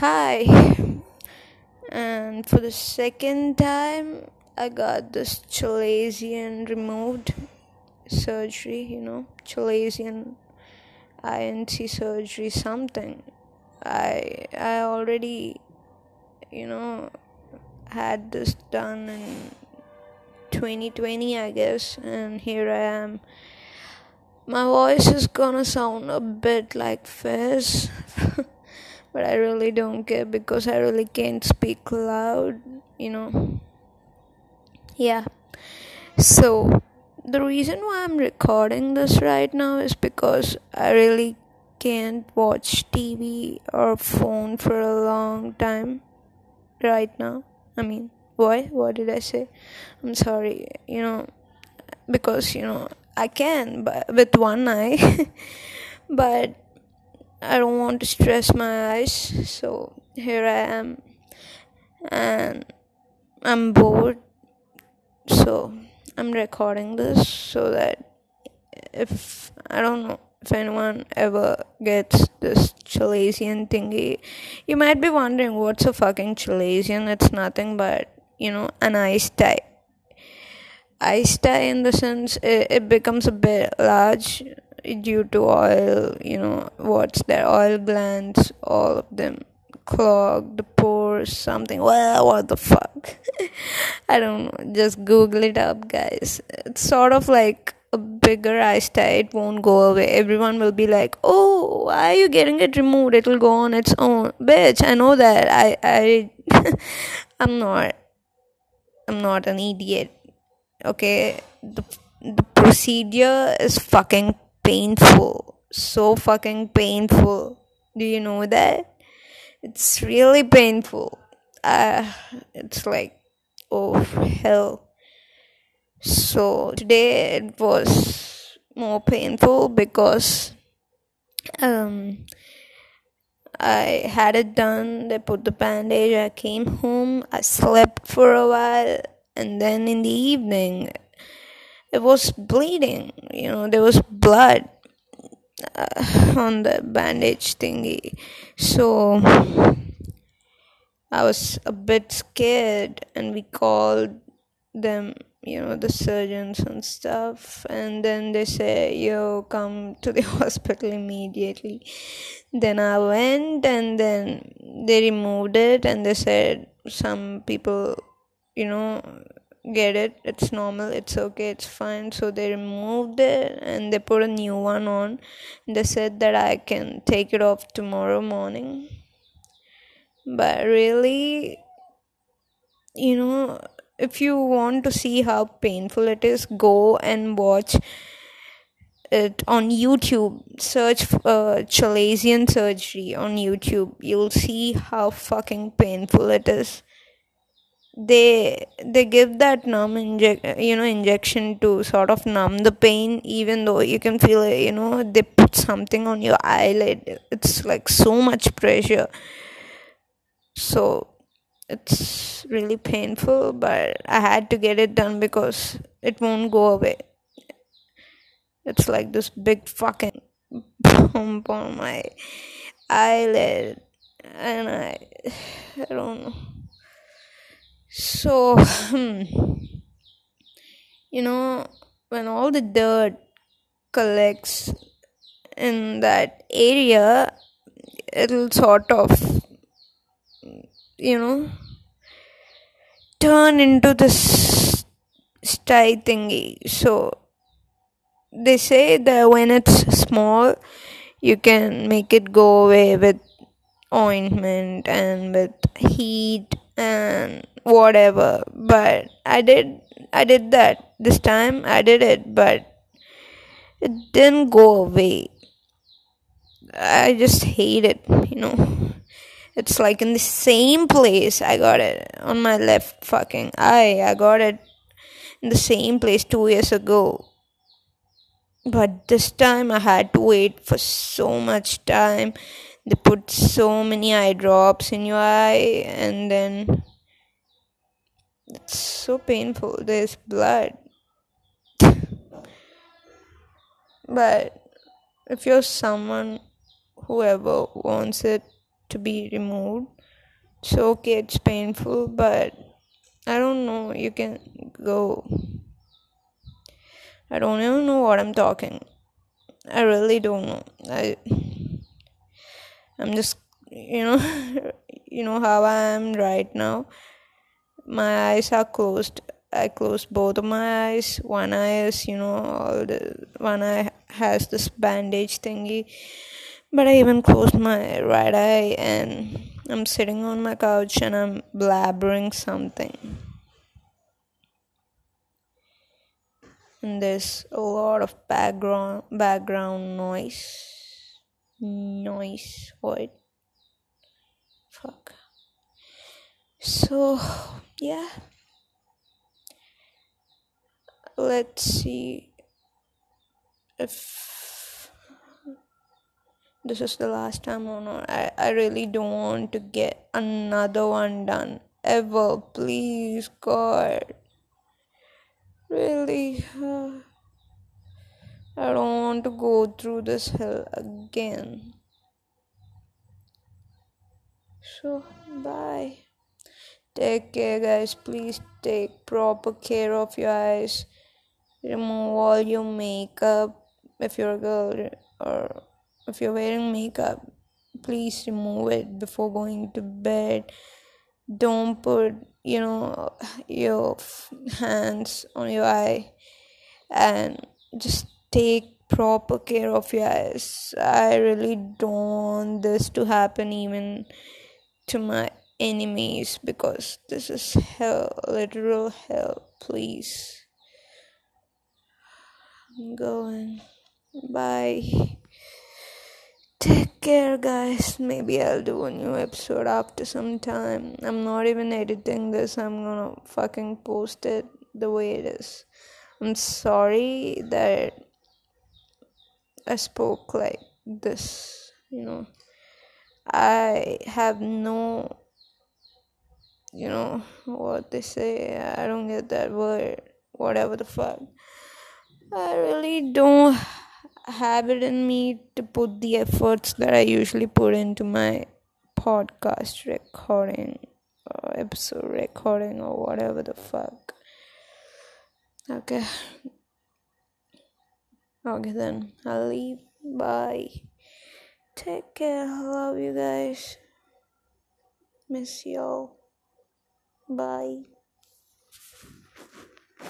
hi. And for the second time i got this chalazion removed surgery you know chalazion inc surgery something. I i already you know had this done in 2020 i guess and here i am. My voice is gonna sound a bit like Fizz but I really don't care because I really can't speak loud, you know. Yeah. So, the reason why I'm recording this right now is because I really can't watch TV or phone for a long time right now. I mean, why? What did I say? I'm sorry, you know, because, you know, I can but with one eye, but I don't want to stress my eyes, so here I am, and I'm bored, so I'm recording this so that if I don't know if anyone ever gets this Chalazion thingy, you might be wondering what's a fucking Chalazion? It's nothing but you know an eye sty. Eye sty in the sense it, it becomes a bit large due to oil, you know, what's their oil glands, all of them clogged, the pores, something. Well, what the fuck? I don't know. Just Google it up, guys. It's sort of like a bigger eye sty. It won't go away. Everyone will be like, "Oh, why are you getting it removed? It'll go on its own." Bitch, I know that. I, I, I'm not. I'm not an idiot. Okay, the the procedure is fucking painful. So fucking painful. Do you know that? It's really painful. Uh, it's like, oh hell. So today it was more painful because um I had it done. They put the bandage. I came home. I slept for a while, and then in the evening, it was bleeding you know there was blood uh, on the bandage thingy. So i was a bit scared and we called them you know the surgeons and stuff. And then they say yo come to the hospital immediately. Then i went and then they removed it and they said some people you know get it. It's normal. It's okay. It's fine. So they removed it and they put a new one on. They said that i can take it off tomorrow morning. But really you know if you want to see how painful it is go and watch it on youtube. Search uh, chalazion surgery on youtube. You'll see how fucking painful it is they they give that numb inject you know injection to sort of numb the pain even though you can feel it you know they put something on your eyelid. It's like so much pressure. So it's really painful but i had to get it done because it won't go away. It's like this big fucking bump on my eyelid and i i don't know so, hmm, you know, when all the dirt collects in that area, it'll sort of, you know, turn into this sty thingy. So, they say that when it's small, you can make it go away with ointment and with heat and whatever. But i did i did that. This time i did it but it didn't go away. I just hate it you know. It's like in the same place i got it on my left fucking eye. I got it in the same place 2 years ago. But this time i had to wait for so much time they put so many eye drops in your eye and then it's so painful. There's blood. but if you're someone whoever wants it to be removed. So okay, it's painful, but I don't know. You can go. I don't even know what I'm talking. I really don't know. I I'm just you know you know how I am right now. My eyes are closed. I closed both of my eyes. One eye is, you know, all the one eye has this bandage thingy. But I even closed my right eye and I'm sitting on my couch and I'm blabbering something. And there's a lot of background background noise. Noise. What? Fuck. So yeah let's see if this is the last time or not. I, I really don't want to get another one done ever. Please, God. Really. Uh, I don't want to go through this hell again. So, bye. Take care, guys. Please take proper care of your eyes remove all your makeup if you're a girl or if you're wearing makeup please remove it before going to bed don't put you know your hands on your eye and just take proper care of your eyes i really don't want this to happen even to my enemies because this is hell literal hell please I'm going. Bye. Take care, guys. Maybe I'll do a new episode after some time. I'm not even editing this, I'm gonna fucking post it the way it is. I'm sorry that I spoke like this, you know. I have no, you know, what they say. I don't get that word. Whatever the fuck. I really don't have it in me to put the efforts that I usually put into my podcast recording or episode recording or whatever the fuck. Okay. Okay, then I'll leave. Bye. Take care. Love you guys. Miss y'all. Bye.